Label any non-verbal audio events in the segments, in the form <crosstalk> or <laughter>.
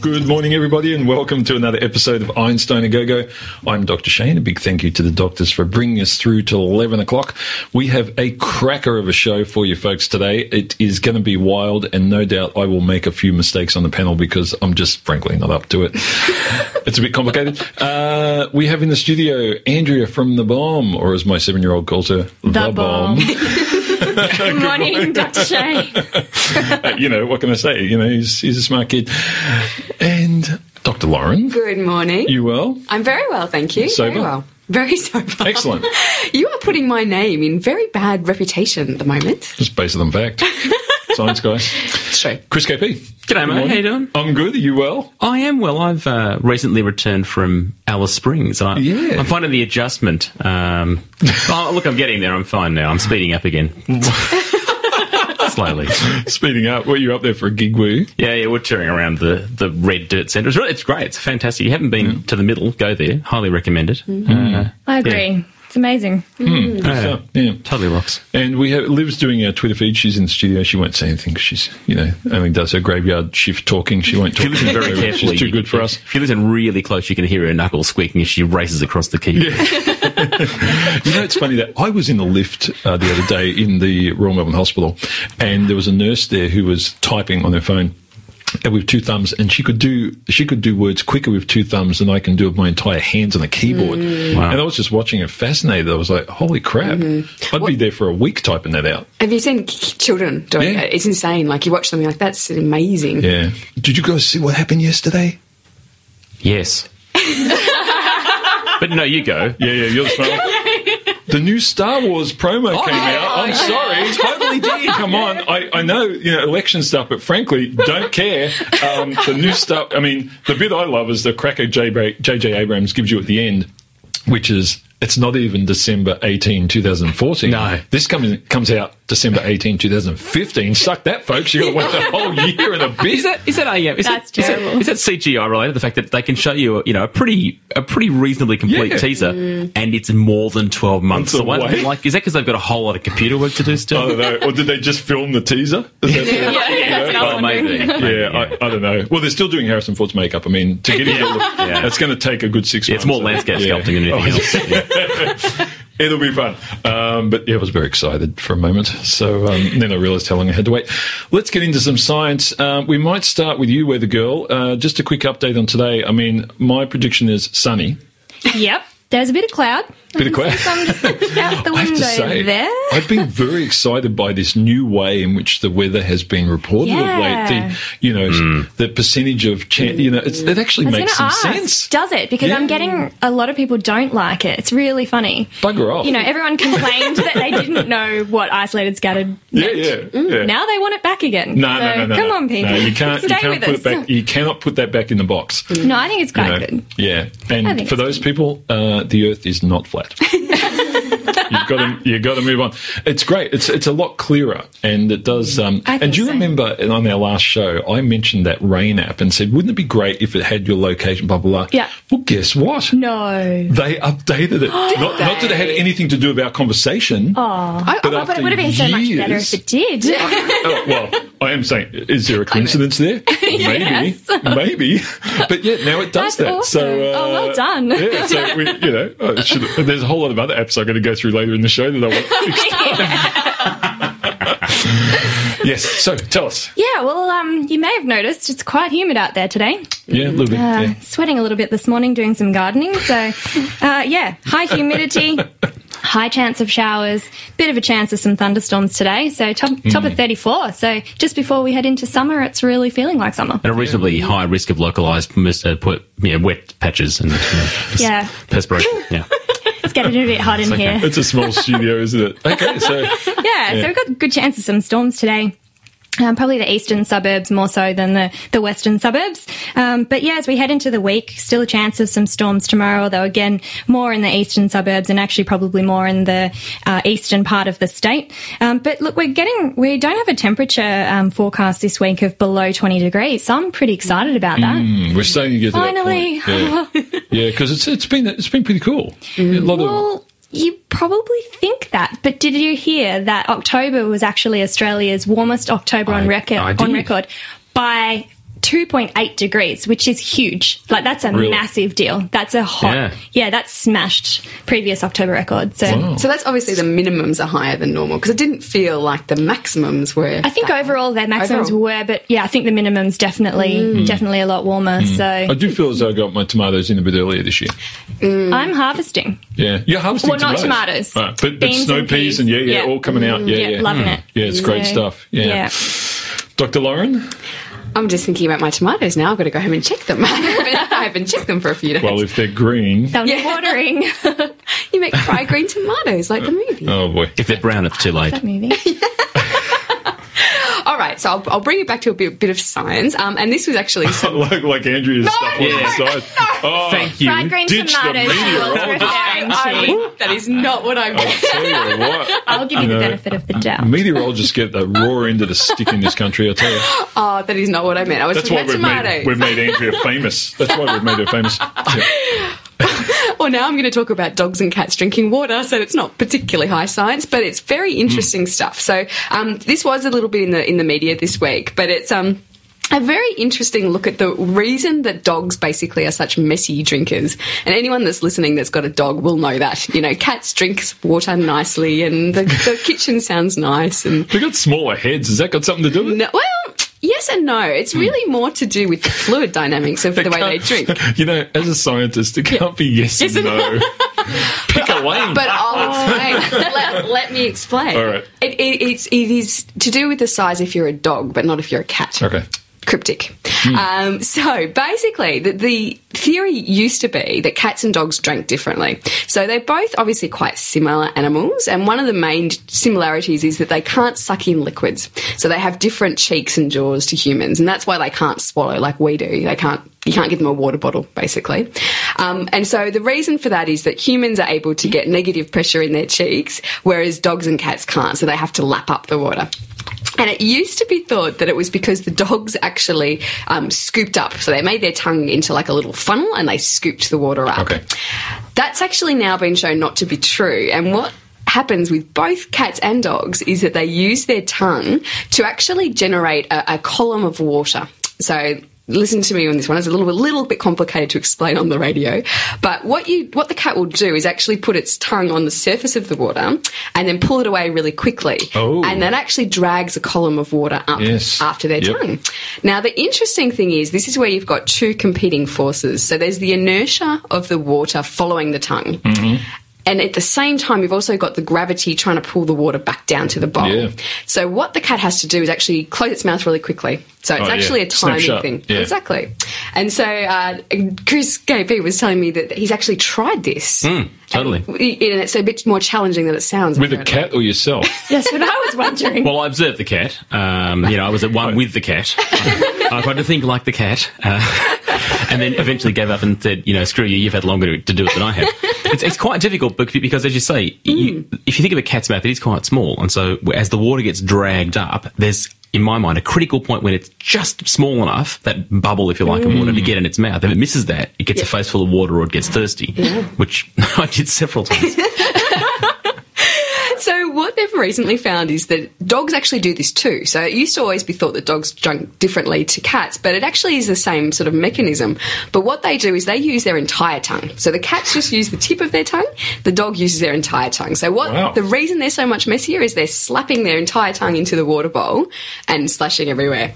Good morning, everybody, and welcome to another episode of Einstein a Go Go. I'm Dr. Shane. A big thank you to the doctors for bringing us through till 11 o'clock. We have a cracker of a show for you folks today. It is going to be wild, and no doubt I will make a few mistakes on the panel because I'm just frankly not up to it. <laughs> it's a bit complicated. Uh, we have in the studio Andrea from The Bomb, or as my seven year old calls her, The, Bomb. <laughs> <laughs> Good morning, Dr. Shane. Uh, <laughs> you know, what can I say? You know, he's, he's a smart kid. And Dr. Lauren. Good morning. You well? I'm very well, thank you. Sober? Very well. Very sober. Excellent. <laughs> You are putting my name in very bad reputation at the moment. Just based on fact. Science guy. <laughs> It's true. Chris KP. G'day, mate. How you doing? I'm good. Are you well? I am well. I've uh, recently returned from Alice Springs. I, Yeah. I'm finding the adjustment. Um, <laughs> oh, look, I'm getting there. I'm fine now. I'm speeding up again. <laughs> Slowly. Speeding up. Were you up there for a gig, were you? Yeah, yeah, we're touring around the, the Red Dirt Centre. It's, really, it's great. It's fantastic. You haven't been to the middle, go there. Highly recommend it. Uh, I agree. It's amazing. Good stuff. Yeah. totally rocks. And we have Liv's doing our Twitter feed. She's in the studio. She won't say anything 'cause she's, you know, only does her graveyard shift talking. She won't If you talk. listen very She's carefully, too good for us. If you listen really close, you can hear her knuckles squeaking as she races across the key. <laughs> You know, it's funny that I was in the lift uh, the other day in the Royal Melbourne Hospital, and there was a nurse there who was typing on her phone with two thumbs, and she could do she could do words quicker with two thumbs than I can do with my entire hands on a keyboard. Mm. Wow. And I was just watching it, fascinated. I was like, "Holy crap!" Mm-hmm. I'd be there for a week typing that out. Have you seen children doing Yeah. it? It's insane. Like, you watch them, you're like, that's amazing. Yeah. Did you guys see what happened yesterday? Yes. but no, you go. Yeah, yeah, you're the smart. <laughs> The new Star Wars promo oh, came out. I'm oh, sorry, totally <laughs> did. Come on, I, I know you know election stuff, but frankly, don't care. Um, the new stuff. I mean, the bit I love is the cracker J.J. Abrams gives you at the end, which is it's not even December 18, 2014. No. this comes comes out December 18, 2015. Suck that, folks! You got to wait the whole year and a bit. Is that is that a yeah, is That's that- terrible. is that CGI related? The fact that they can show you you know a pretty a pretty reasonably complete Yeah. teaser, mm. and it's more than twelve months Months away. away. Like is that because they've got a whole lot of computer work to do I still? don't know. Or did they just film the teaser? Is that- <laughs> Yeah, that's I <laughs> maybe. Yeah, I, I don't know. Well, they're still doing Harrison Ford's makeup. I mean, to get him to look, Yeah. that's going to take a good six Yeah, it's months. more landscape Yeah. sculpting than anything Oh, else. <laughs> It'll be fun. Um, but yeah, I was very excited for a moment. So um, then I realised how long I had to wait. Let's get into some science. Um, we might start with you, Weather Girl. Uh, just a quick update on today. I mean, my prediction is sunny. Yep. There's a bit of cloud. Bit of cloud. I'm just looking out the <laughs> I have window to say, there. I've been very excited by this new way in which the weather has been reported of Yeah. late. The, you know, the percentage of chance, you know, it's, it actually makes some ask, sense. does it? Because Yeah. I'm getting a lot of people don't like it. It's really funny. Bugger off. You know, everyone complained that they didn't know what isolated scattered Yeah, meant. yeah, yeah. Now they want it back again. No, so no, no, no. Come no. on, people. No, you can't. You Stay can't with put us. it back. You cannot put that back in the box. No, I think it's quite know? good. Yeah, and for it's those people, uh, the Earth is not flat. <laughs> You've got to you got to move on. It's great. It's it's a lot clearer, and it does. Um, and do you so. remember on our last show, I mentioned that rain app and said, wouldn't it be great if it had your location? Blah blah blah. Yeah. Well, guess what? No. They updated it. <gasps> not, not that it had anything to do with our conversation. Oh, But I- but it would have been so much better if it did. <laughs> Oh, well, I am saying, is there a coincidence there? <laughs> Maybe, maybe. But yeah, now it does That's that. awesome. So, uh, Oh, well done. Yeah, so we, you know, uh, should, there's a whole lot of other apps I'm going to go through later in the show that I want <laughs> fixed. <laughs> yes. So tell us. Yeah, well, um, you may have noticed it's quite humid out there today. Yeah, a little bit. Uh, yeah. Sweating a little bit this morning doing some gardening. So, uh, yeah, high humidity, <laughs> high chance of showers, bit of a chance of some thunderstorms today. So, top, top Hmm. of 34. So, just before we head into summer, it's really feeling like summer. And a reasonably high risk of localised mis- uh, put, you know, wet patches and you know, Yeah. perspiration. Yeah. It's getting a bit hot in okay. here. It's a small studio, isn't it? <laughs> Okay, so Yeah, so we've got good chance of some storms today. Um, probably the eastern suburbs more so than the, the western suburbs. Um, but yeah, as we head into the week, still a chance of some storms tomorrow, though again, more in the eastern suburbs and actually probably more in the uh, eastern part of the state. Um, but look, we're getting, we don't have a temperature um, forecast this week of below 20 degrees, so I'm pretty excited about that. mm, we're starting to get to Finally. Yeah, <laughs> yeah, because it's it's been it's been pretty cool. A lot Well, of You probably think that, but did you hear that October was actually Australia's warmest October on record on record by 2.8 degrees, which is huge. Like that's a Really? massive deal. That's a hot. Yeah. Yeah, that's smashed previous October record. So So that's obviously the minimums are higher than normal because it didn't feel like the maximums were. I think that- overall their maximums Overall. were, but yeah, I think the minimums definitely Mm. mm. definitely a lot warmer. Mm. So I do feel as though I got my tomatoes in a bit earlier this year. Mm. I'm harvesting. Yeah, you're harvesting Well, not tomatoes. tomatoes. Right, but, but Beans snow and peas peas. and yeah, yeah, Yeah. all coming out. Yeah, Yeah, yeah, loving it. Yeah, it's great So, stuff. Yeah. yeah. Dr. Lauren. I'm just thinking about my tomatoes now. I've got to go home and check them. <laughs> I haven't, I checked them for a few days. Well, if they're green, They'll Yeah. watering. <laughs> you make fried green tomatoes like the uh, movie. oh boy. If they're brown, it's too late. that movie. All <laughs> right, so I'll, I'll bring it back to a bit, bit of science. Um, and this was actually <laughs> some like like Andrea's stuff on Yeah. the side. Oh, Thank you. Fried green Ditch the tomatoes. she was meteorologist. referring I that is not what I meant. tell you what. I'll give you You the benefit of the doubt. Meteorologists get the raw end of the stick in this country, I tell you. Oh, that is not what I meant. I was That's talking why about we've tomatoes. made, we've made Andrea famous. That's why we've made her famous. <laughs> Yeah. <laughs> Well, now I'm going to talk about dogs and cats drinking water, so it's not particularly high science, but it's very interesting stuff. So um, this was a little bit in the in the media this week, but it's um. A very interesting look at the reason that dogs basically are such messy drinkers. And anyone that's listening that's got a dog will know that. You know, cats drink water nicely and the, the kitchen sounds nice and They've got smaller heads. Has that got something to do with it? no, well, yes and no. It's hmm. really more to do with the fluid dynamics of the way they drink. <laughs> You know, as a scientist, it can't be yes, Yes and no. <laughs> Pick a lane. But oh, <laughs> I'll explain. let, let me explain. All right. It, it, it's, it is to do with the size if you're a dog, but not if you're a cat. Okay. Cryptic. Um, so basically, the, the theory used to be that cats and dogs drank differently. So they're both obviously quite similar animals, and one of the main similarities is that they can't suck in liquids. So they have different cheeks and jaws to humans, and that's why they can't swallow like we do. They can't. You can't give them a water bottle, basically. Um, and so the reason for that is that humans are able to get negative pressure in their cheeks, whereas dogs and cats can't. So they have to lap up the water. And it used to be thought that it was because the dogs actually um, scooped up. So they made their tongue into like a little funnel and they scooped the water up. Okay. That's actually now been shown not to be true. And what happens with both cats and dogs is that they use their tongue to actually generate a, a column of water. So listen to me on this one. It's a little bit, little bit complicated to explain on the radio. But what you, what the cat will do is actually put its tongue on the surface of the water and then pull it away really quickly. Oh. And that actually drags a column of water up Yes. after their Yep. tongue. Now, the interesting thing is, this is where you've got two competing forces. So there's the inertia of the water following the tongue. Mm-hmm. And at the same time, you've also got the gravity trying to pull the water back down to the bowl. Yeah. So what the cat has to do is actually close its mouth really quickly. So it's Oh, yeah. actually a Snap timing thing. Yeah. Exactly. And so uh, Chris KP was telling me that he's actually tried this. Hmm, totally. And it's a bit more challenging than it sounds. With a apparently. cat or yourself? <laughs> yes, but I was wondering. Well, I observed the cat. Um, you know, I was at one with the cat. <laughs> I tried to think like the cat, uh, <laughs> and then eventually gave up and said, "You know, screw you. You've had longer to do it than I have." It's, it's quite difficult bec- because, as you say, you, hmm. if you think of a cat's mouth, it is quite small, and so as the water gets dragged up, there's in my mind, a critical point when it's just small enough, that bubble, if you like, of water to hmm. get in its mouth. If it misses that, it gets a face full of water or it gets thirsty, which <laughs> I did several times. <laughs> So what they've recently found is that dogs actually do this too. So it used to always be thought that dogs drank differently to cats, but it actually is the same sort of mechanism. But what they do is they use their entire tongue. So the cats just use the tip of their tongue, the dog uses their entire tongue. So what Wow. the reason they're so much messier is they're slapping their entire tongue into the water bowl and splashing everywhere.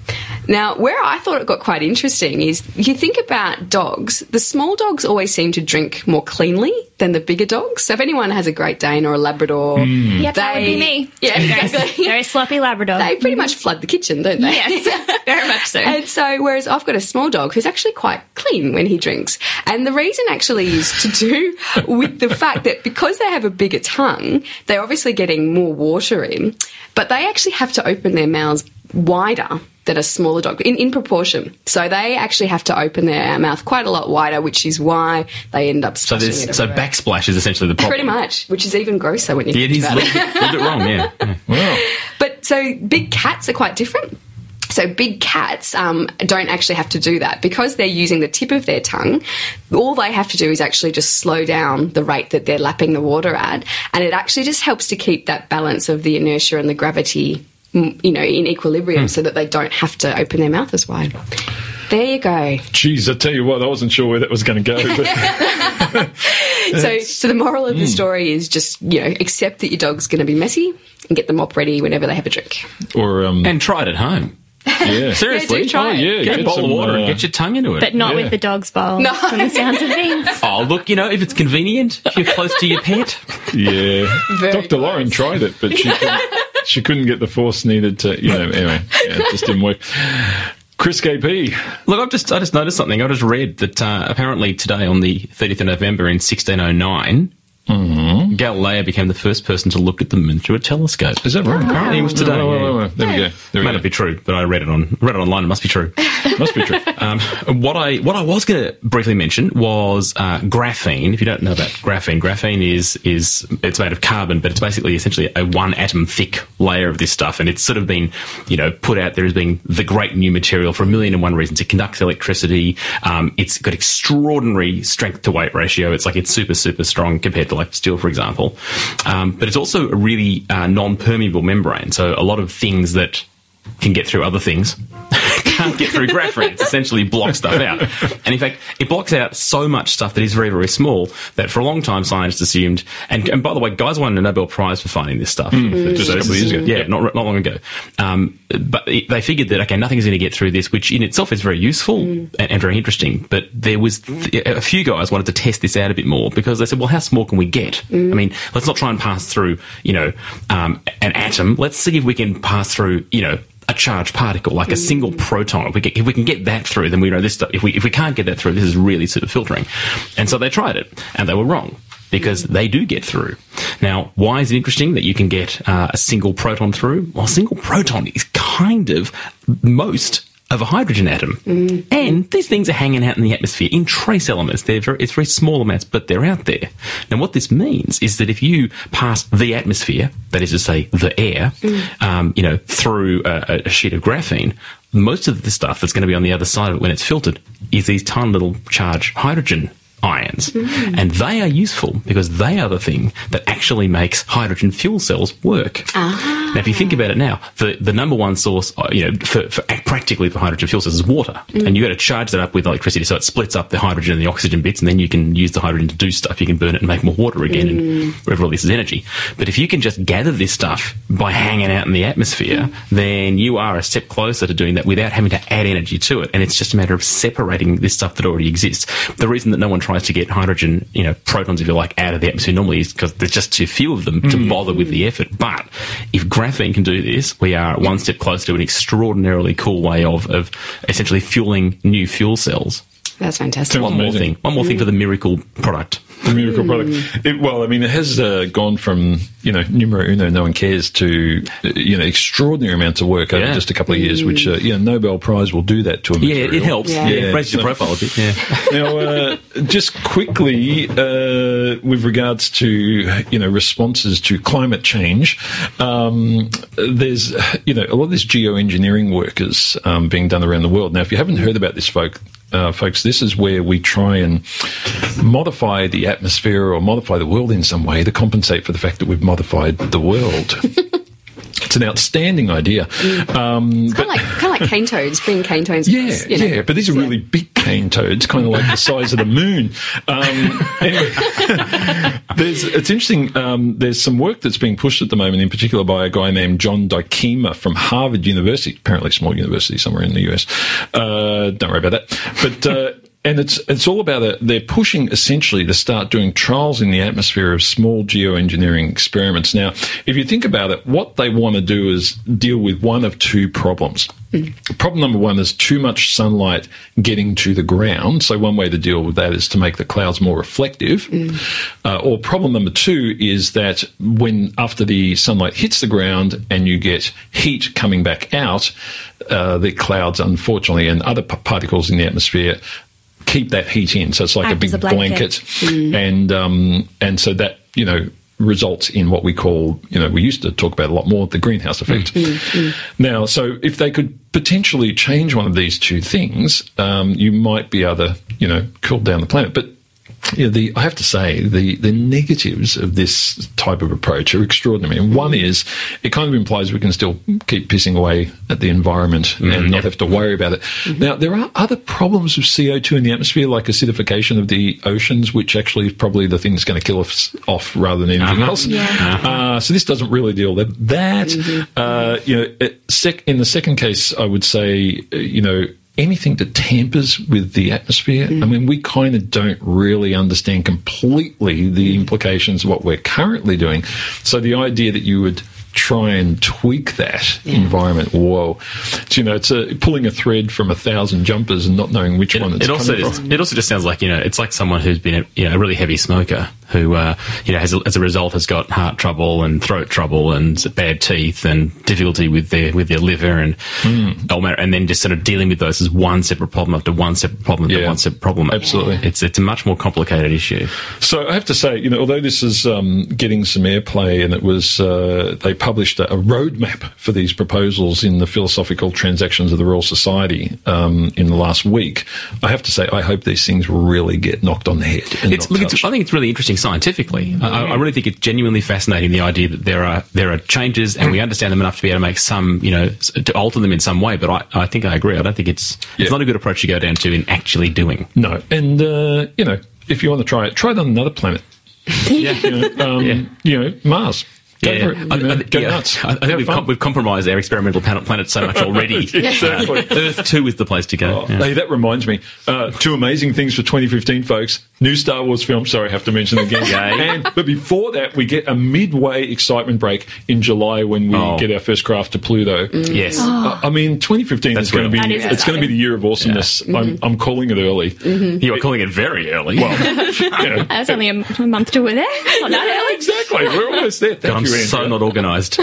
Now, where I thought it got quite interesting is you think about dogs, the small dogs always seem to drink more cleanly than the bigger dogs. So if anyone has a Great Dane or a Labrador, hmm. Yep, that would be me. Yeah, exactly. <laughs> Very sloppy Labrador. they pretty much flood the kitchen, don't they? yes, <laughs> very much so. And so, whereas I've got a small dog who's actually quite clean when he drinks. And the reason actually is to do <laughs> with the fact that because they have a bigger tongue, they're obviously getting more water in, but they actually have to open their mouths wider than are smaller dog in, in proportion. So they actually have to open their mouth quite a lot wider, which is why they end up So there's it so backsplash is essentially the problem. Pretty much, which is even grosser when you Yeah, it think is a about it. bit- little bit wrong. Yeah. <laughs> yeah. Wow. But so big cats are quite different. So big cats um, don't actually have to do that because they're using the tip of their tongue. All they have to do is actually just slow down the rate that they're lapping the water at, and it actually just helps to keep that balance of the inertia and the gravity, you know, in equilibrium, so that they don't have to open their mouth as wide. There you go. Geez, I tell you what, I wasn't sure where that was going to go. <laughs> So, so the moral of the story is just you know accept that your dog's going to be messy and get the mop ready whenever they have a drink. or um, And try it at home. yeah, <laughs> Seriously. Yeah, do try oh yeah, Get a bowl some, of water uh, and get your tongue into it. But not Yeah. with the dog's bowl. No. From the sounds of things. <laughs> oh, look, you know, if it's convenient, if you're close to your pet. Yeah, Very Dr. Lauren tried it, but she couldn't, she couldn't get the force needed to. You know, anyway, yeah, it just didn't work. Chris KP, Look, I've just I just noticed something. I just read that uh, apparently today, on the 30th of November in 1609, Galileo became the first person to look at the moon through a telescope. is that right? Apparently it was today. Wait, wait, yeah. wait, wait. There we go. There May we not go. be true, but I read it on read it online. It must be true. <laughs> Must be true. Um, what I what I was going to briefly mention was uh, graphene. If you don't know about graphene, graphene is is it's made of carbon, but it's basically essentially a one atom thick layer of this stuff, and it's sort of been you know put out there as being the great new material for a million and one reasons. It conducts electricity. Um, it's got extraordinary strength to weight ratio. It's like it's super super strong compared to like steel, for example. Um, but it's also a really uh, non permeable membrane. So a lot of things that can get through other things <laughs> can't get through graphene. It essentially blocks stuff out. And in fact, it blocks out so much stuff that is very, very small that for a long time scientists assumed, and, and by the way, guys won a Nobel Prize for finding this stuff. Just a couple of years ago. Yeah, not, not long ago. Um, but it, they figured that, okay, nothing's going to get through this, which in itself is very useful and, and very interesting. But there was, th- a few guys wanted to test this out a bit more because they said, well, how small can we get? I mean, let's not try and pass through, you know, um, an atom. Let's see if we can pass through, you know, charged particle, like a single proton. If we, get, if we can get that through, then we know this stuff. If we, if we can't get that through, this is really sort of filtering. And so they tried it, and they were wrong because they do get through. Now, why is it interesting that you can get uh, a single proton through? Well, a single proton is kind of most of a hydrogen atom. And these things are hanging out in the atmosphere in trace elements. They're very, it's very small amounts, but they're out there. Now, what this means is that if you pass the atmosphere, that is to say, the air, um, you know, through a, a sheet of graphene, most of the stuff that's going to be on the other side of it when it's filtered is these tiny little charged hydrogen ions. And they are useful because they are the thing that actually makes hydrogen fuel cells work. Ah. Now, if you think about it now, the, the number one source, uh, you know, for, for practically for hydrogen fuel cells is water. And you mm. got to charge that up with electricity so it splits up the hydrogen and the oxygen bits and then you can use the hydrogen to do stuff. You can burn it and make more water again and mm. it releases energy. But if you can just gather this stuff by hanging out in the atmosphere, then you are a step closer to doing that without having to add energy to it. And it's just a matter of separating this stuff that already exists. The reason that no one tries to get hydrogen, you know, protons, if you like, out of the atmosphere normally is because there's just too few of them to mm. bother with the effort. But if graphene can do this, we are one step closer to an extraordinarily cool way of, of essentially fueling new fuel cells. That's fantastic. Sounds One more thing. One more thing mm. for the miracle product. The miracle product. It, well, I mean, it has uh, gone from you know numero uno, no one cares, to uh, you know extraordinary amounts of work over just a couple of years. Which uh, yeah, Nobel Prize will do that to a Yeah, it helps. Yeah. Yeah, Yeah, raises your profile a bit. Yeah. <laughs> now, uh, just quickly, uh, with regards to you know responses to climate change, um, there's you know a lot of this geoengineering work is um, being done around the world. Now, if you haven't heard about this, folk. Uh, folks, this is where we try and modify the atmosphere or modify the world in some way to compensate for the fact that we've modified the world. <laughs> it's an outstanding idea. Um, Kind of like kind of like cane toads, bring cane toads. yeah, across, you know. yeah, but these are really big cane toads, kind of like the size of the moon. Um, anyway, <laughs> there's, it's interesting. Um, there's some work that's being pushed at the moment, in particular by a guy named John Dykema from Harvard University, apparently a small university somewhere in the US. Uh, don't worry about that. But uh, and it's it's all about it. They're pushing essentially to start doing trials in the atmosphere of small geoengineering experiments. Now, if you think about it, what they want to do is deal with one of two problems. Problem number one is too much sunlight getting to the ground. So one way to deal with that is to make the clouds more reflective. Uh, or problem number two is that when after the sunlight hits the ground and you get heat coming back out, uh, the clouds, unfortunately, and other p- particles in the atmosphere keep that heat in. So it's like a big a blanket. blanket, and um, and so that you know results in what we call, you know, we used to talk about a lot more the greenhouse effect. Now, so if they could potentially change one of these two things, um, you might be able to, you know, cool down the planet. But yeah, the I have to say the the negatives of this type of approach are extraordinary. And one is it kind of implies we can still keep pissing away at the environment and not have to worry about it. Now there are other problems with CO two in the atmosphere, like acidification of the oceans, which actually is probably the thing that's going to kill us off rather than anything else. Uh, so this doesn't really deal with that. Uh, you know, it, sec- in the second case, I would say, uh, you know anything that tampers with the atmosphere. I mm. mean, we kind of don't really understand completely the mm. implications of what we're currently doing. So the idea that you would try and tweak that environment, whoa, it's, you know, it's a, pulling a thread from a thousand jumpers and not knowing which one it's It also coming from. it also just sounds like you know it's like someone who's been a, you know a really heavy smoker who uh, you know has, as a result has got heart trouble and throat trouble and bad teeth and difficulty with their with their liver and oh, and then just sort of dealing with those as one separate problem after one separate problem after Yeah. one separate problem. Absolutely. it's it's a much more complicated issue. So I have to say, you know, although this is um, getting some airplay, and it was uh, they published a, a roadmap for these proposals in the Philosophical Transactions of the Royal Society um, in the last week. I have to say, I hope these things really get knocked on the head. And It's, not look, it's. I think it's really interesting scientifically. I, I really think it's genuinely fascinating the idea that there are there are changes and we understand them enough to be able to make some, you know, to alter them in some way. But I, I think I agree. I don't think it's Yeah. it's not a good approach to go down to in actually doing. no, and uh, you know, if you want to try it, try it on another planet. <laughs> Yeah. You know, um, Yeah. you know Mars. Go Yeah, it. I, I- go yeah. nuts. I, I think we've, com- we've compromised our experimental pan- planet so much already. <laughs> Exactly. Uh, <laughs> Earth two is the place to go. Oh, Yeah. Hey, that reminds me. Uh, two amazing things for 2015, folks. New Star Wars film. Sorry, I have to mention again. <laughs> And but before that, we get a midway excitement break in July when we Oh. get our first craft to Pluto. Yes. Uh, I mean, 2015 That's is going to be real. That is it's going to be the year of awesomeness. I'm, I'm calling it early. You are calling it very early. Well, <laughs> you <laughs> know, That's only a, a month till we're there. Not yeah, early. exactly. We're almost there. Thank I'm you, so not organised.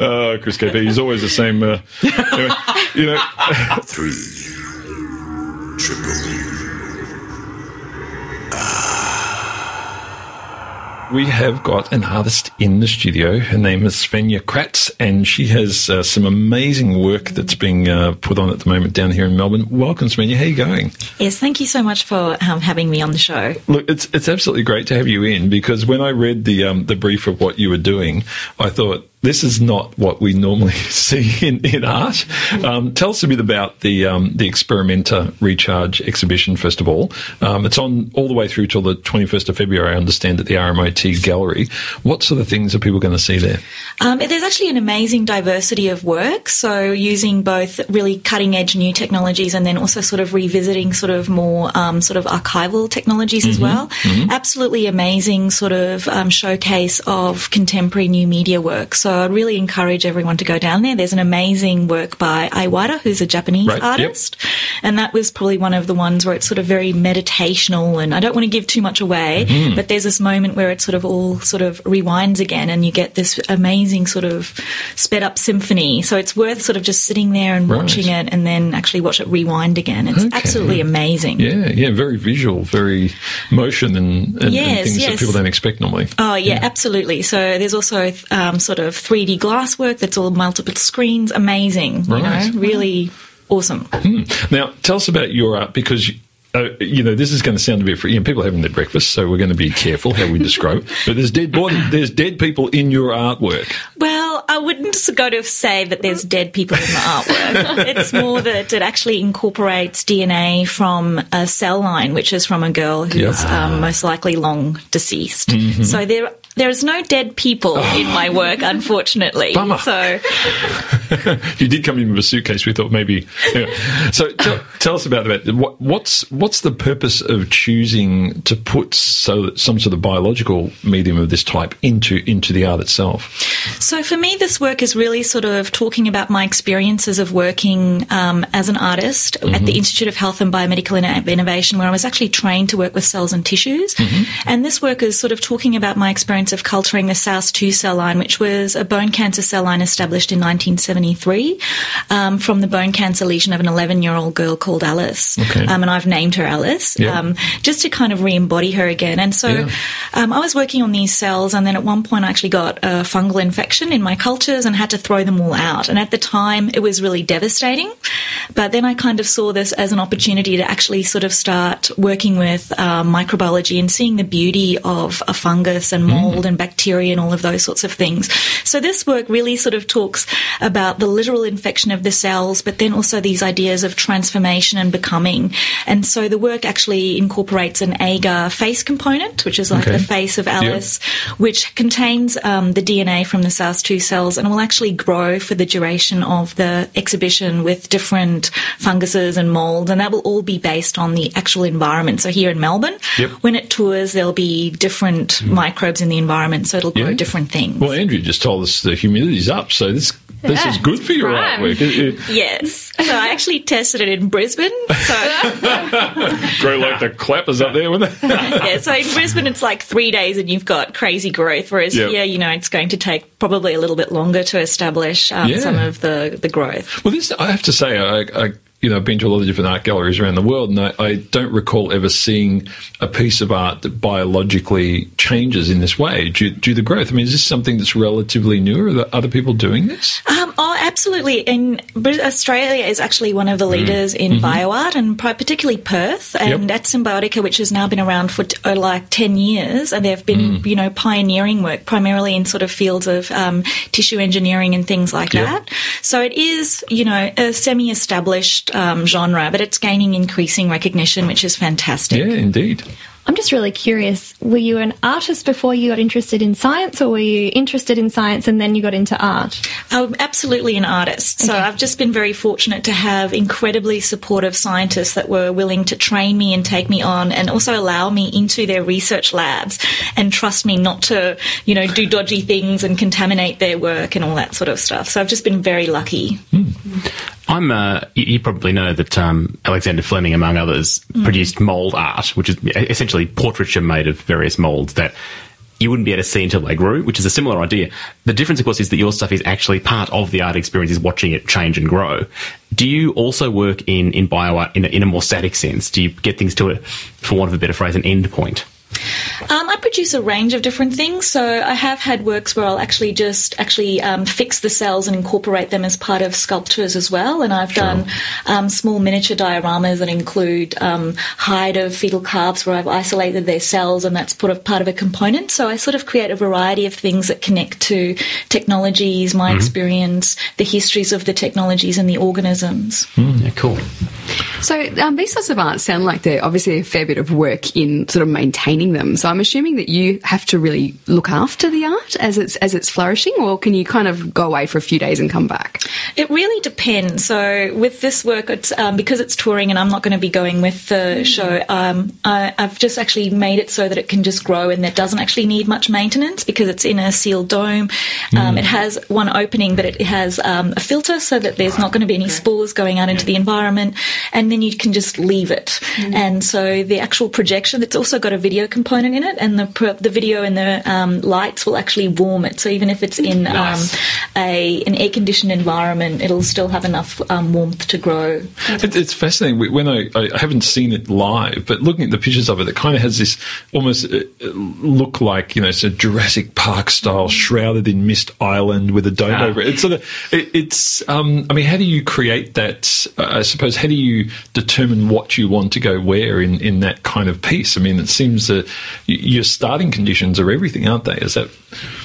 Uh, Chris KP, he's always the same. Uh, anyway, you know, Three. Triple. We have got an artist in the studio. Her name is Svenja Kratz, and she has uh, some amazing work that's being uh, put on at the moment down here in Melbourne. Welcome, Svenja. How are you going? Yes, thank you so much for um, having me on the show. Look, it's it's absolutely great to have you in because when I read the um, the brief of what you were doing, I thought this is not what we normally <laughs> see in, in art. Um, tell us a bit about the um, the Experimenta Recharge exhibition. First of all, um, it's on all the way through till the twenty first of February. I understand at the RMIT Gallery. What sort of things are people going to see there? Um, there's actually an amazing diversity of work. So using both really cutting edge new technologies and then also sort of revisiting sort of more um, sort of archival technologies as well. Absolutely amazing sort of um, showcase of contemporary new media work. So I'd really encourage everyone to go down there. There's an amazing work by Iwata, who's a Japanese Right, yep. artist. And that was probably one of the ones where it's sort of very meditational and I don't want to give too much away, Mm-hmm. but there's this moment where it sort of all sort of rewinds again and you get this amazing sort of sped up symphony. So it's worth sort of just sitting there and Right. watching it and then actually watch it rewind again. It's Okay. absolutely amazing. Yeah, yeah, very visual, very motion and, and, and Yes, things that people don't expect normally. Oh yeah, absolutely. So there's also um, sort of 3D glass work that's all multiple screens. Amazing, you Right. know, really awesome. Now, tell us about your art because. Uh, you know, this is going to sound a bit free. You know, people are having their breakfast, so we're going to be careful how we describe. it. But there's dead body, there's dead people in your artwork. Well, I wouldn't go to say that there's dead people in the artwork. <laughs> it's more that it actually incorporates DNA from a cell line, which is from a girl who's Yep. Mm-hmm. um, most likely long deceased. So there. There is no dead people in my work, unfortunately. Bummer. So, <laughs> You did come in with a suitcase. We thought maybe. yeah. So tell, tell us about that. What, what's what's the purpose of choosing to put so some sort of biological medium of this type into into the art itself? So for me, this work is really sort of talking about my experiences of working um, as an artist at the Institute of Health and Biomedical Innovation, where I was actually trained to work with cells and tissues. And this work is sort of talking about my experience of culturing the Saos-2 cell line, which was a bone cancer cell line established in 1970. 1973 um, from the bone cancer lesion of an 11 year old girl called Alice. Okay. Um, and I've named her Alice Yeah. um, just to kind of re embody her again. And so Yeah. um, I was working on these cells, and then at one point I actually got a fungal infection in my cultures and had to throw them all out. And at the time, it was really devastating. But then I kind of saw this as an opportunity to actually sort of start working with um, microbiology and seeing the beauty of a fungus and mold and bacteria and all of those sorts of things. So this work really sort of talks about the literal infection of the cells, but then also these ideas of transformation and becoming. And so the work actually incorporates an agar face component, which is like Okay. the face of Alice, which contains um, the DNA from the Saos-2 cells and will actually grow for the duration of the exhibition with different funguses and mold, and that will all be based on the actual environment. So here in Melbourne, Yep. when it tours, there'll be different microbes in the environment, so it'll grow Yeah. different things. Well, Andrew just told us the humidity's up, so this this Yeah, is good for your prime. artwork. It, it, Yes. So I actually tested it in Brisbane. So <laughs> grow like the clappers up there, wouldn't it? <laughs> yeah, so in Brisbane it's like three days and you've got crazy growth, whereas Yep. here, you know, it's going to take probably a little bit longer to establish um, Yeah. some of the, the growth. Well, this I have to say, I, I you know I've been to a lot of different art galleries around the world, and I, I don't recall ever seeing a piece of art that biologically changes in this way due, due to growth. I mean, is this something that's relatively new? Are other people doing this? Um, oh, absolutely. Brit- Australia is actually one of the leaders in bioart, and particularly Perth. And Yep. at Symbiotica, which has now been around for t- uh, like ten years, and they've been, you know, pioneering work primarily in sort of fields of um, tissue engineering and things like Yep. that. So it is, you know, a semi-established um, genre, but it's gaining increasing recognition, which is fantastic. Yeah, indeed. I'm just really curious. Were you an artist before you got interested in science, or were you interested in science and then you got into art? I'm absolutely an artist. So I've just been very fortunate to have incredibly supportive scientists that were willing to train me and take me on and also allow me into their research labs and trust me not to, you know, do dodgy things and contaminate their work and all that sort of stuff. So I've just been very lucky. I'm. Uh, you, you probably know that um, Alexander Fleming, among others, produced mold art, which is essentially portraiture made of various molds that you wouldn't be able to see until they grew, which is a similar idea. The difference, of course, is that your stuff is actually part of the art experience, is watching it change and grow. Do you also work in in bioart in a, in a more static sense? Do you get things to a, for want of a better phrase, an end point? Um, I produce a range of different things. So I have had works where I'll actually just actually um, fix the cells and incorporate them as part of sculptures as well. And I've done um, small miniature dioramas that include um, hide of fetal calves where I've isolated their cells and that's put a part of a component. So I sort of create a variety of things that connect to technologies, my experience, the histories of the technologies and the organisms. Yeah, cool. So um, these sorts of arts sound like they're obviously a fair bit of work in sort of maintaining them. So I'm assuming that you have to really look after the art as it's as it's flourishing, or can you kind of go away for a few days and come back? It really depends. So with this work, it's um, because it's touring, and I'm not going to be going with the show. Um, I, I've just actually made it so that it can just grow, and that doesn't actually need much maintenance because it's in a sealed dome. Um, It has one opening, but it has um, a filter so that there's not going to be any spores going out into the environment, and then you can just leave it. And so the actual projection, it's also got a video component in it, and the the video and the um, lights will actually warm it. So even if it's in Nice. um, a an air conditioned environment, it'll still have enough um, warmth to grow. It, it's fascinating when I, I haven't seen it live, but looking at the pictures of it, it kind of has this almost uh, look like you know, it's a Jurassic Park style, shrouded in mist island with a dome Ah. over it. It's sort of, it, it's. Um, I mean, how do you create that? Uh, I suppose how do you determine what you want to go where in in that kind of piece? I mean, it seems that your starting conditions are everything, aren't they? Is that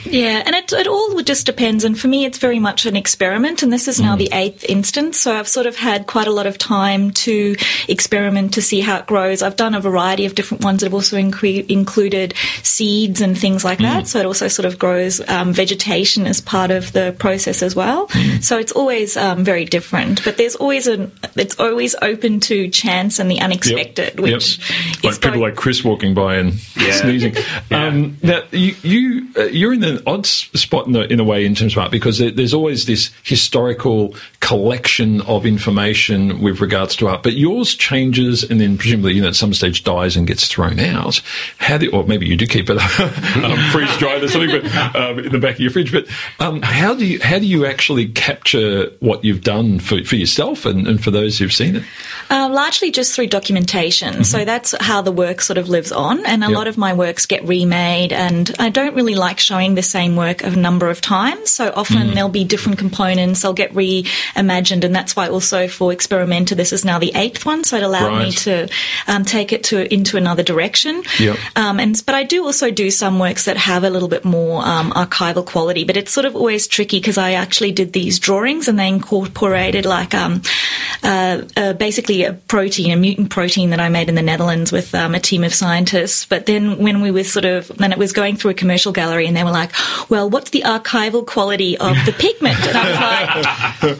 Yeah, and it, it all just depends. And for me, it's very much an experiment. And this is now the eighth instance. So I've sort of had quite a lot of time to experiment to see how it grows. I've done a variety of different ones that have also incre- included seeds and things like that. So it also sort of grows um, vegetation as part of the process as well. So it's always um, very different. But there's always an, it's always open to chance and the unexpected, which Yep. is like people like Chris walking by and <laughs> sneezing. Yeah. Um, now, you, you uh, you're you're in an odd spot in, a in a way in terms of art because there, there's always this historical collection of information with regards to art, but yours changes and then presumably, you know, at some stage dies and gets thrown out. How do, or maybe you do keep it <laughs> um, freeze dried or something, but um, in the back of your fridge. But um, how do you how do you actually capture what you've done for, for yourself and, and for those who've seen it? Uh, largely just through documentation. So that's how the work sort of lives on. And a Yep. lot of my works get remade. And I don't really like showing the same work a number of times. So often there'll be different components, they'll get reimagined. And that's why also for Experimenta, this is now the eighth one. So it allowed me to um, take it to into another direction. Yep. Um, and but I do also do some works that have a little bit more um, archival quality. But it's sort of always tricky because I actually did these drawings and they incorporated like um, uh, uh, basically a protein, a mutant protein that I made in the Netherlands with um, a team of scientists. But then when we were sort of, then it was going through a commercial gallery and they were like, well, what's the archival quality of the pigment? And I was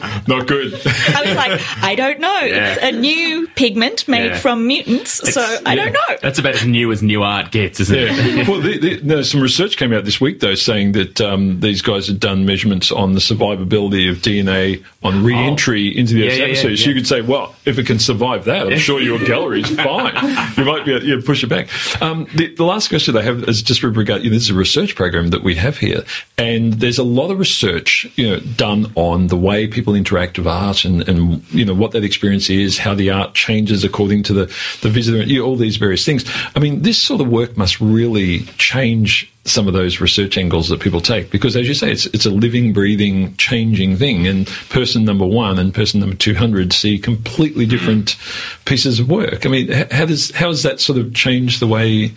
like, <laughs> Not good. I was like, I don't know. It's a new pigment made Yeah. from mutants, so It's- I yeah. don't know. That's about as new as new art gets, isn't it? Well, the, the, no, some research came out this week, though, saying that um, these guys had done measurements on the survivability of DNA on re-entry into the Yeah, Earth's yeah, yeah, atmosphere. So you could say, well, if it can survive that, I'm sure your gallery's <laughs> fine. You might be able to push it back. Um, Um, the, the last question I have is just with regard, you know, this is a research program that we have here, and there's a lot of research, you know, done on the way people interact with art and, and you know, what that experience is, how the art changes according to the, the visitor, you know, all these various things. I mean, this sort of work must really change some of those research angles that people take. Because as you say it's it's a living breathing changing thing. And person number 1 and person number 200 see completely different pieces of work. I mean how does how does that sort of change the way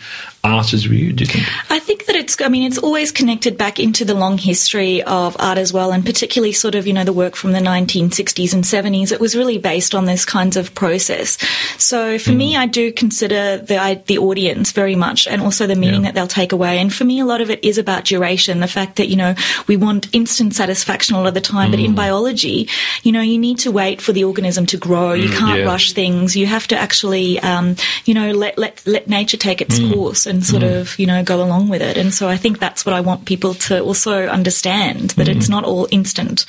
art is viewed do you think I think that it's, I mean, it's always connected back into the long history of art as well, and particularly sort of, you know, the work from the 1960s and 70s. It was really based on this kinds of process. So for me, hmm. I do consider the, I, the audience very much and also the meaning Yeah. that they'll take away. And for me, a lot of it is about duration. The fact that, you know, we want instant satisfaction a lot of the time, but in hmm. biology, you know, you need to wait for the organism to grow. You hmm, can't yeah. rush things. You have to actually, um, you know, let, let, let nature take its course and sort of, you know, go along with it. And so I think that's what I want people to also understand that it's not all instant.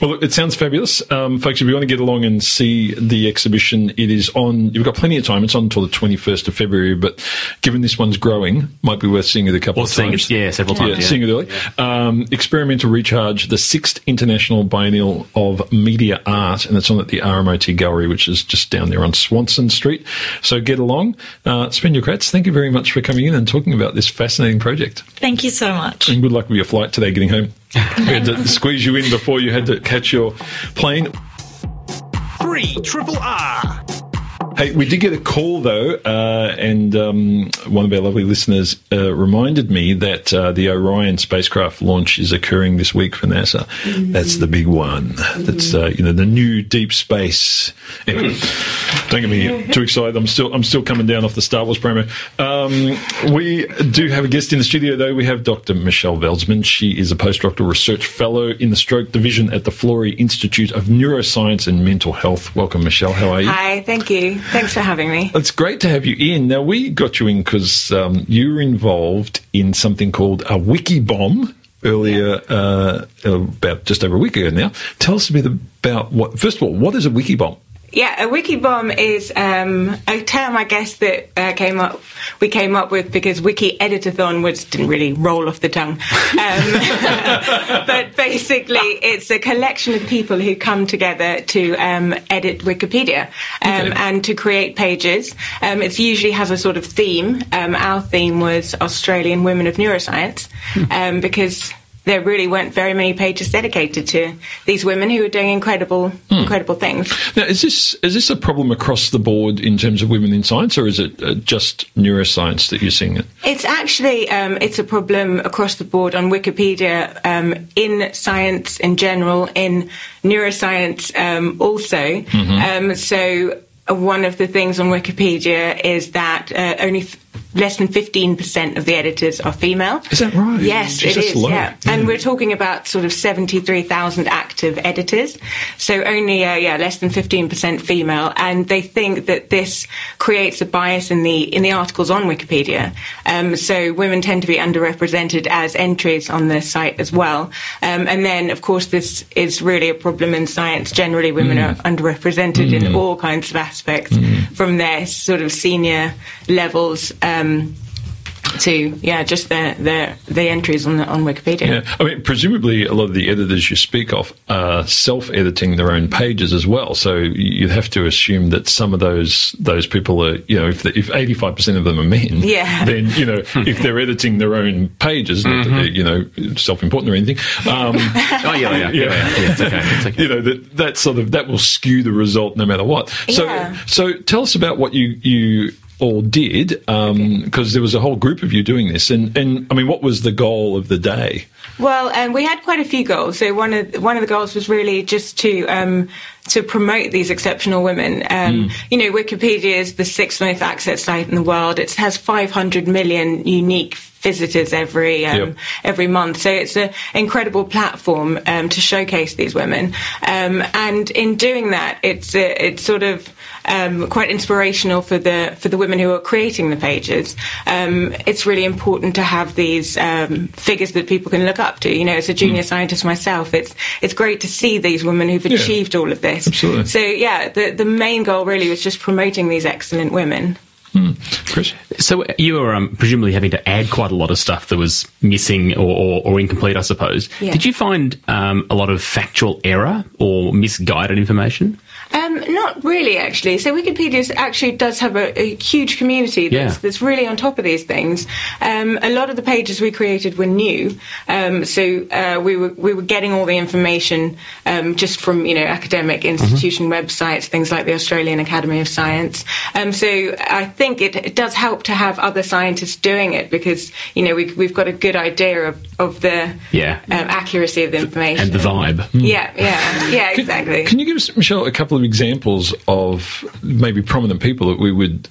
well it sounds fabulous um, folks if you want to get along and see the exhibition it is on you've got plenty of time it's on until the 21st of february but given this one's growing might be worth seeing it a couple Or of seeing times it, yeah, several Yeah, times. Yeah. seeing it early. Um, Experimenta Recharge, the sixth international biennial of media art, and it's on at the RMIT Gallery, which is just down there on Swanston Street. So get along. Uh, your Kratz, thank you very much for coming in and talking about this fascinating project. Thank you so much. And good luck with your flight today getting home. <laughs> we had to squeeze you in before you had to catch your plane. Three Triple R. Hey, we did get a call though, uh, and um, one of our lovely listeners uh, reminded me that uh, the Orion spacecraft launch is occurring this week for NASA. That's the big one. That's uh, you know the new deep space. Anyway, don't get me <laughs> too excited. I'm still I'm still coming down off the Star Wars promo. Um, we do have a guest in the studio though. We have Dr. Michelle Veldsman. She is a postdoctoral research fellow in the stroke division at the Florey Institute of Neuroscience and Mental Health. Welcome, Michelle. How are you? Hi, thank you. Thanks for having me. It's great to have you in. Now, we got you in because um, you were involved in something called a wiki bomb earlier, uh, about just over a week ago now. Tell us a bit about what, first of all, what is a wiki bomb? Yeah, a wiki bomb is um, a term I guess that uh, came up we came up with because wiki editathon was didn't really roll off the tongue. Um, <laughs> but basically, it's a collection of people who come together to um, edit Wikipedia um, Okay. and to create pages. Um, it usually has a sort of theme. Um, our theme was Australian women of neuroscience um, because. There really weren't very many pages dedicated to these women who were doing incredible, incredible things. Now, is this is this a problem across the board in terms of women in science, or is it uh, just neuroscience that you're seeing it? It's actually um, it's a problem across the board on Wikipedia um, in science in general, in neuroscience um, also. Um, so uh, one of the things on Wikipedia is that uh, only less than 15% of the editors are female. Is that right? Yes, it's it low. Yeah. and we're talking about sort of 73,000 active editors. So only, uh, yeah, less than 15% female, and they think that this creates a bias in the in the articles on Wikipedia. Um, so women tend to be underrepresented as entries on the site as well. Um, and then, of course, this is really a problem in science. Generally, women Mm. are underrepresented in all kinds of aspects, from their sort of senior levels. Um, to yeah, just the the, the entries on the, on Wikipedia. Yeah, I mean, presumably a lot of the editors you speak of are self-editing their own pages as well. So you'd have to assume that some of those those people are, you know, if the, if eighty-five percent of them are men, Yeah. <laughs> then you know if they're editing their own pages, not that they're, you know, self-important or anything. Um, <laughs> Oh, yeah, yeah, yeah. yeah, yeah, it's okay. It's okay. you know that that sort of that will skew the result no matter what. So Yeah. so tell us about what you you all did because there was a whole group of you doing this, and and I mean, what was the goal of the day? Well, um, we had quite a few goals. So one of one of the goals was really just to um, to promote these exceptional women. Um, You know, Wikipedia is the sixth most accessed site in the world. It has 500 million unique visitors every um, Yep. every month. So it's an incredible platform um, to showcase these women. Um, and in doing that, it's uh, it's sort of um, quite inspirational for the for the women who are creating the pages. Um, it's really important to have these um, figures that people can look up to. You know, as a junior scientist myself, it's it's great to see these women who've Yeah. achieved all of this. Absolutely. So yeah, the the main goal really was just promoting these excellent women. Chris? So you were um, presumably having to add quite a lot of stuff that was missing or, or, or incomplete, I suppose. Yeah. Did you find um, a lot of factual error or misguided information? Um, not really, actually. So Wikipedia actually does have a, a huge community that's, Yeah. that's really on top of these things. Um, a lot of the pages we created were new, um, so uh, we were we were getting all the information um, just from you know academic institution websites, things like the Australian Academy of Science. Um, so I think it, it does help to have other scientists doing it because you know we, we've got a good idea of, of the Yeah. um, accuracy of the information And the vibe. Yeah, yeah, yeah, exactly. Can you give us, Michelle, a couple of examples of maybe prominent people that we would,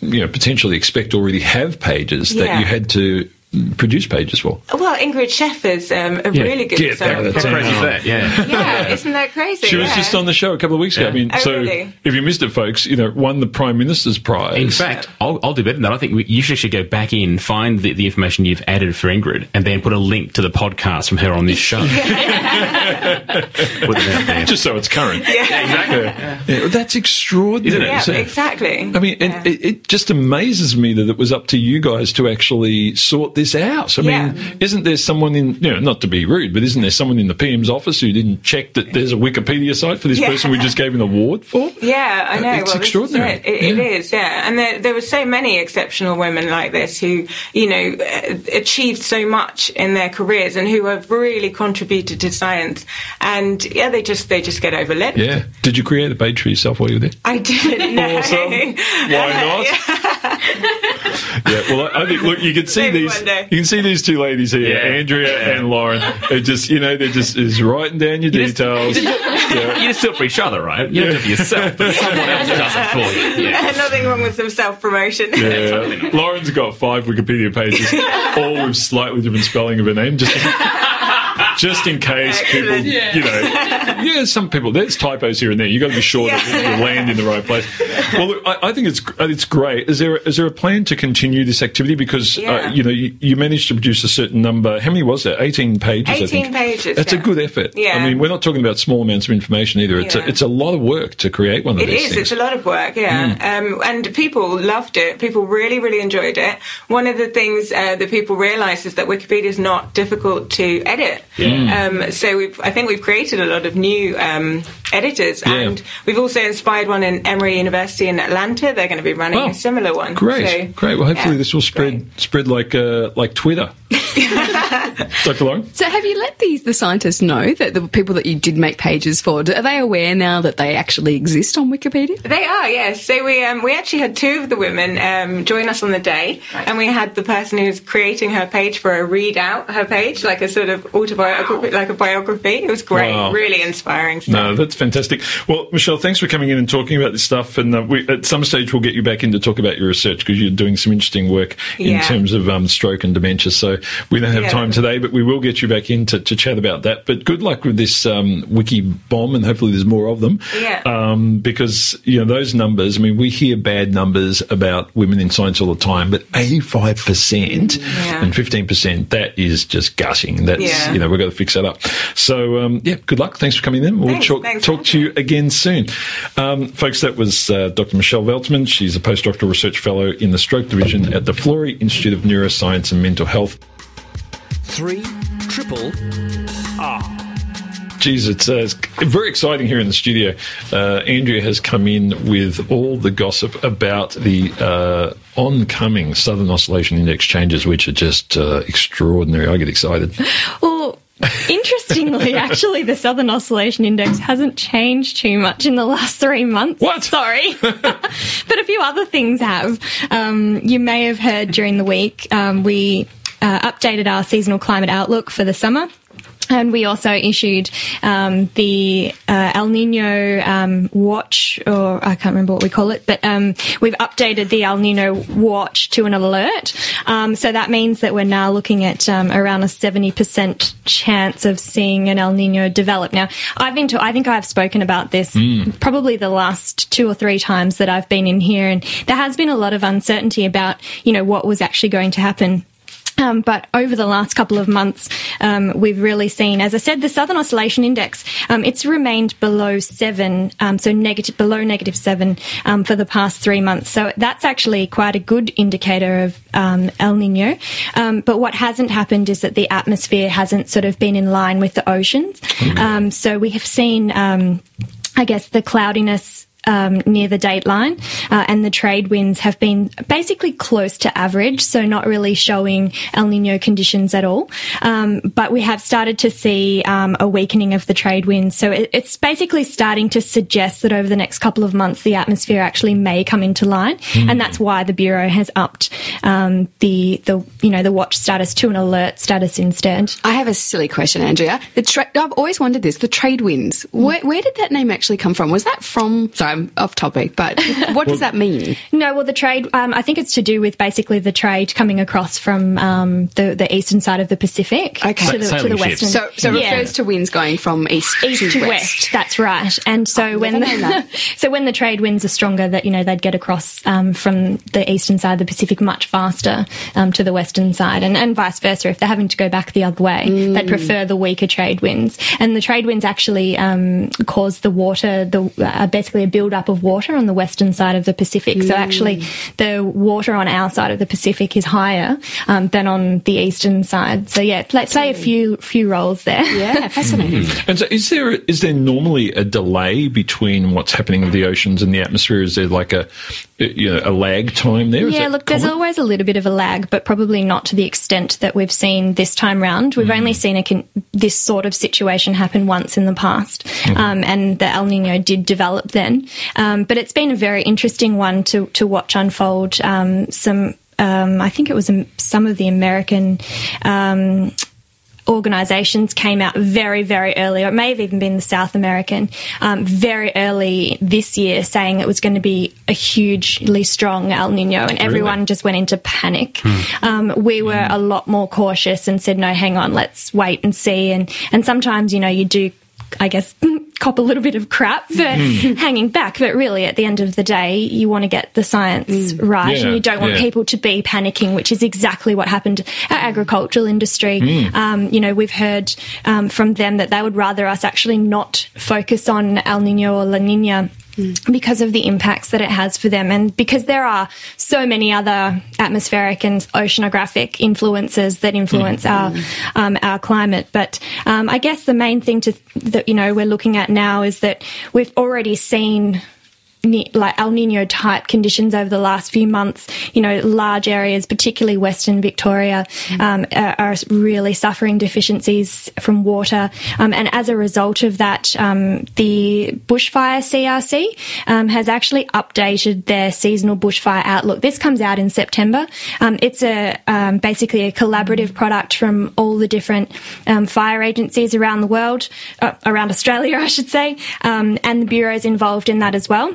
you know, potentially expect already have pages that you had to produce pages for? Well, Ingrid Scheffer's um, a Yeah. really good Get that example. out of How crazy is that? Yeah. Yeah, isn't that crazy? <laughs> She was Yeah. just on the show a couple of weeks ago. I mean, Oh, so really? if you missed it, folks, you know, won the Prime Minister's Prize. In fact, I'll, I'll do better than that. I think we, you should actually go back in, find the, the information you've added for Ingrid, and then put a link to the podcast from her on this show. Put it out there. just so it's current. Yeah, Yeah, well, that's extraordinary. Isn't it? yeah, So- exactly. I mean, Yeah. and it, it just amazes me that it was up to you guys to actually sort this out. I Yeah. mean, isn't there someone in, you know, not to be rude, but isn't there someone in the PM's office who didn't check that there's a Wikipedia site for this Yeah. person we just gave an award for? Yeah, I know. It's well, extraordinary. it. It, it Yeah. is, yeah. And there, there were so many exceptional women like this who, you know, uh, achieved so much in their careers and who have really contributed to science. And yeah, they just they just get overlooked. Yeah. Did you create a page for yourself while you were there? I didn't know. Awesome. Why <laughs> not? <laughs> yeah. Well, I I think look, you can see Maybe these. One day. You can see these two ladies here, Yeah. Andrea and Lauren. They're just, you know, they're just is writing down your just- details. Yeah. You just do it for each other, right? You don't do it for yourself, but someone else does it for you. <laughs> Yeah. Nothing wrong with some self promotion. Yeah. Lauren's got five Wikipedia pages, all with slightly different spelling of her name, just <laughs> just in case people, Excellent. you know, yeah, some people there's typos here and there. You've got to be sure that Yeah. you land in the right place. Well, look, I, I think it's it's great. Is there is there a plan to continue this activity because uh, you know you, you managed to produce a certain number? How many was there? Eighteen pages. I 18 think. pages, That's a good effort. Yeah. I mean, we're not talking about small amounts of information either. It's a, it's a lot of work to create one of It these is. things. It's a lot of work, yeah. Mm. Um, and people loved it. People really, really enjoyed it. One of the things uh, that people realised is that Wikipedia is not difficult to edit. Um, so we've, I think we've created a lot of new um, editors, Yeah. and we've also inspired one in Emory University in Atlanta. They're going to be running Oh, a similar one. Great, So, great. Well, hopefully yeah, this will spread great. spread like uh, like Twitter. <laughs> Dr. Long. So, have you let these the scientists know that the people that you did make pages for are they aware now that they actually exist on Wikipedia? They are, yes. So we um, we actually had two of the women um, join us on the day, and we had the person who's creating her page for a read out her page, like a sort of autobiography, like a biography. It was great, Wow. really inspiring. Stuff. No, that's fantastic. Well, Michelle, thanks for coming in and talking about this stuff. And uh, we, at some stage, we'll get you back in to talk about your research because you're doing some interesting work in Yeah. terms of um, stroke and dementia. So we don't have Yeah. time today, but we will get you back in to, to chat about that. But good luck with this um, wiki bomb, and hopefully there's more of them. Yeah. Um, because you know those numbers. I mean, we hear bad numbers about women in science all the time, but 85 percent and 15 percent that is just gutting. That's Yeah. you know we've got to fix that up. So um, yeah, good luck. Thanks for coming in. We'll Thanks. talk, Thanks talk to you again soon. Um, folks, that was uh, Dr. Michelle Veltman. She's a postdoctoral research fellow in the stroke division at the Florey Institute of Neuroscience and Mental Health. Three triple Geez, it's, uh, it's very exciting here in the studio. Uh, Andrea has come in with all the gossip about the uh, oncoming Southern Oscillation Index changes, which are just uh, extraordinary. I get excited. Well, interestingly, actually, the Southern Oscillation Index hasn't changed too much in the last three months. What? Sorry. <laughs> but a few other things have. Um, you may have heard during the week, um, we uh, updated our seasonal climate outlook for the summer. And we also issued um, the uh, El Nino um, watch, or I can't remember what we call it, but um, we've updated the El Nino watch to an alert. Um, so that means that we're now looking at um, around a 70% chance of seeing an El Nino develop. Now, I've been to, I think I've spoken about this probably the last two or three times that I've been in here, and there has been a lot of uncertainty about, you know, what was actually going to happen. Um, but over the last couple of months, um, we've really seen, as I said, the Southern Oscillation Index. Um, it's remained below seven, um, so negative, below negative seven um, for the past three months. So that's actually quite a good indicator of um, El Nino. Um, but what hasn't happened is that the atmosphere hasn't sort of been in line with the oceans. Um, so we have seen, um, I guess, the cloudiness um, near the date line, uh, and the trade winds have been basically close to average, so not really showing El Nino conditions at all. Um, but we have started to see um, a weakening of the trade winds, so it, it's basically starting to suggest that over the next couple of months the atmosphere actually may come into line, and that's why the bureau has upped um, the the you know the watch status to an alert status instead. I have a silly question, Andrea. The tra- I've always wondered this: the trade winds. Where, where did that name actually come from? Was that from? Sorry, I'm off topic, but what does that mean? No, well, the trade. Um, I think it's to do with basically the trade coming across from um, the the eastern side of the Pacific Okay. to the, to the western. So, so it Yeah. refers to winds going from east, East to west. That's right. And so when never known the, <laughs> so when the trade winds are stronger, that you know they'd get across um, from the eastern side of the Pacific much faster um, to the western side, and, and vice versa. If they're having to go back the other way, Mm. they'd prefer the weaker trade winds. And the trade winds actually um, cause the water, the uh, basically a build up of water on the western side of the Pacific. Mm. So actually, the water on our side of the Pacific is higher um, than on the eastern side. So yeah, play, play a few few roles there. Yeah, <laughs> fascinating. And so, is there is there normally a delay between what's happening with the oceans and the atmosphere? Is there like a you know a lag time there? Is Yeah, that look, there's always a little bit of a lag, but probably not to the extent that we've seen this time round. We've only seen a con- this sort of situation happen once in the past, um, and the El Nino did develop then. Um, but it's been a very interesting one to to watch unfold. Um, some, um, I think it was um, some of the American. Um, organizations came out very, very early, or it may have even been the South American, um, very early this year saying it was going to be a hugely strong El Nino, and everyone just went into panic. Um, we were a lot more cautious and said, no, hang on, let's wait and see. And, and sometimes, you know, you do. I guess <laughs> cop a little bit of crap for hanging back, but really at the end of the day, you want to get the science right, Yeah, and you don't want yeah. people to be panicking, which is exactly what happened. Our agricultural industry, um, you know, we've heard um, from them that they would rather us actually not focus on El Nino or La Nina. Because of the impacts that it has for them, and because there are so many other atmospheric and oceanographic influences that influence our um, our climate, but um, I guess the main thing to that you know we're looking at now is that we've already seen like El Nino type conditions over the last few months. You know, large areas, particularly Western Victoria, um, are, are really suffering deficiencies from water. Um, and as a result of that, um, the bushfire CRC um, has actually updated their seasonal bushfire outlook. This comes out in September. Um, it's a um, basically a collaborative product from all the different um, fire agencies around the world, uh, around Australia, <laughs> I should say, um, and the bureaus involved in that as well.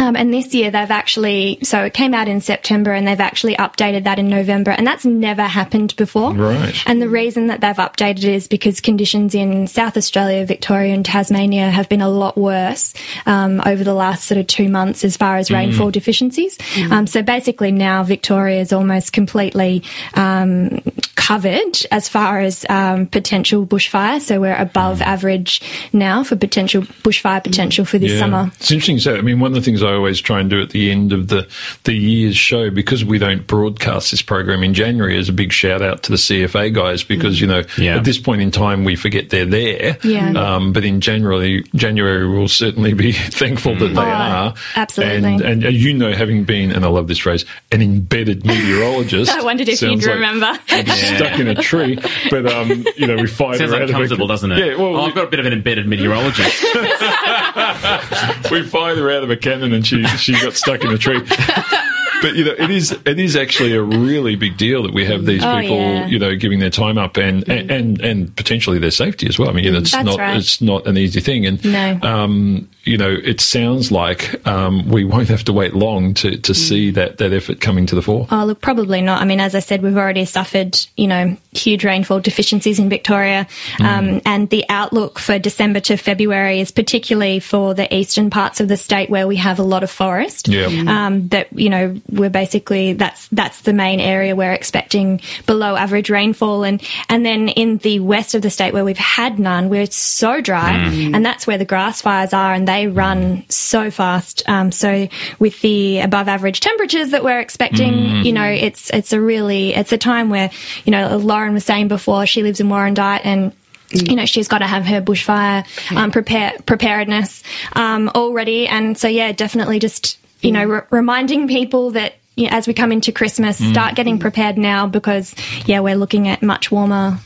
Um, and this year they've actually, so it came out in September and they've actually updated that in November and that's never happened before. Right. And the reason that they've updated it is because conditions in South Australia, Victoria and Tasmania have been a lot worse um, over the last sort of two months as far as rainfall deficiencies. Um, so basically now Victoria is almost completely um, covered as far as um, potential bushfire. So we're above average now for potential bushfire potential for this summer. It's interesting So. I mean, one of the things I always try and do at the end of the, the year's show, because we don't broadcast this program in January, is a big shout out to the CFA guys because, you know, Yeah. at this point in time, we forget they're there. Yeah. Um, but in January, January, we'll certainly be <laughs> thankful that they Oh, are. absolutely. And, and uh, you know, having been, and I love this phrase, an embedded meteorologist. <laughs> I wondered if you'd like remember. <laughs> Stuck in a tree. But, um, you know, we fight Sounds around uncomfortable, doesn't it? Yeah, well, oh, I've got a bit of an embedded meteorologist. <laughs> we fired her out of a cannon and she she got stuck in a tree. But you know, it is it is actually a really big deal that we have these Oh, people, yeah. you know, giving their time up and, and and and potentially their safety as well. I mean, you know, it's That's not right. it's not an easy thing, and No. um, you know, it sounds like um, we won't have to wait long to to see that that effort coming to the fore. Oh, look, probably not. I mean, as I said, we've already suffered, you know, huge rainfall deficiencies in Victoria. Um, and the outlook for December to February is particularly for the eastern parts of the state where we have a lot of forest. Yeah. Um, that, you know, we're basically, that's, that's the main area we're expecting below average rainfall. And, and then in the west of the state where we've had none, we're so dry. And that's where the grass fires are and they run so fast. Um, so with the above average temperatures that we're expecting, you know, it's, it's a really, it's a time where, you know, Lauren was saying before, she lives in Warrandyte and you know she's got to have her bushfire um, prepare preparedness um, already, and so yeah, definitely just you know re- reminding people that you know, as we come into Christmas, start getting prepared now because yeah, we're looking at much warmer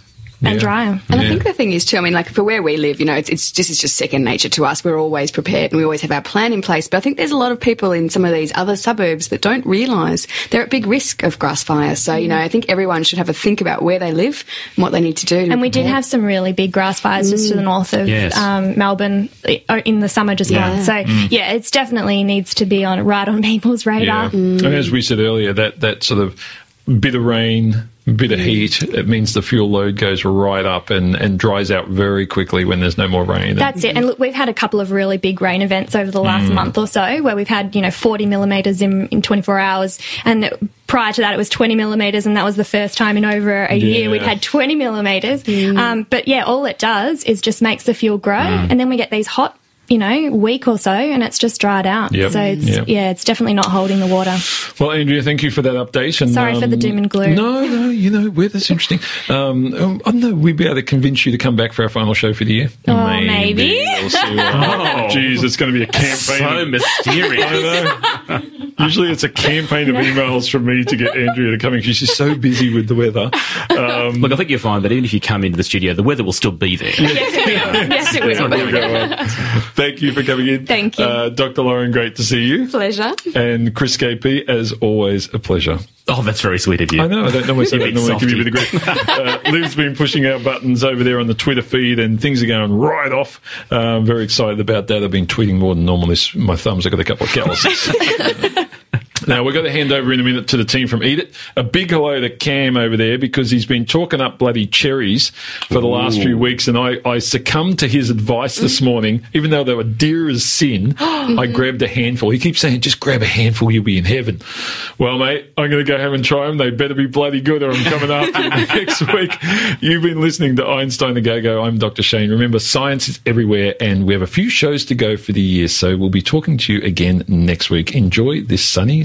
and Yeah. drier. And I think the thing is too. I mean, like for where we live, you know, it's, it's just it's just second nature to us. We're always prepared and we always have our plan in place. But I think there's a lot of people in some of these other suburbs that don't realise they're at big risk of grass fire. So you know, I think everyone should have a think about where they live and what they need to do. And we did have some really big grass fires just to the north of Yes. um, Melbourne uh, in the summer just Yeah. gone. So yeah, it's definitely needs to be on right on <laughs> people's radar. And as we said earlier, that that sort of bit of rain, bit of mm. heat, it means the fuel load goes right up and, and dries out very quickly when there's no more rain. That's it. And look, we've had a couple of really big rain events over the last mm. month or so where we've had, you know, 40 millimetres in, in 24 hours. And prior to that, it was 20 millimetres. And that was the first time in over a year we'd had 20 millimetres. Mm. Um, but yeah, all it does is just makes the fuel grow. And then we get these hot, you know, week or so and it's just dried out. Yep. So it's, Yep. yeah, it's definitely not holding the water. Well, Andrea, thank you for that update. And, Sorry for the um, doom and gloom. No, no, you know, well, that's interesting. Um, um, I don't know, we'd be able to convince you to come back for our final show for the year. Oh, maybe. We'll see <laughs> Oh. Jeez, it's going to be a campaign. so mysterious. <laughs> <laughs> I know. Usually it's a campaign of <laughs> emails from me to get Andrea to come in. Because she's so busy with the weather. Um, Look, I think you'll find that even if you come into the studio, the weather will still be there. <laughs> yes, it will. we'll go on. Thank you for coming in. Thank you. Uh, Dr. Lauren, great to see you. pleasure. And Chris KP, as always, a pleasure. Oh, that's very sweet of you. I know, I don't normally say that. big Normally give you a bit of softie. grief. Uh, Liv's been pushing our buttons over there on the Twitter feed, and things are going right off. Uh, I'm very excited about that. I've been tweeting more than normal. This my thumbs have got a couple of calluses. <laughs> <laughs> Now, we're going to hand over in a minute to the team from Eat It. A big hello to Cam over there because he's been talking up bloody cherries for the last few weeks, and I, I succumbed to his advice this mm. morning. Even though they were dear as sin, <gasps> I grabbed a handful. He keeps saying, just grab a handful, you'll be in heaven. Well, mate, I'm going to go home and try them. They better be bloody good or I'm coming <laughs> after you next week. You've been listening to Einstein A Go-Go. I'm Dr. Shane. Remember, science is everywhere, and we have a few shows to go for the year, so we'll be talking to you again next week. Enjoy this sunny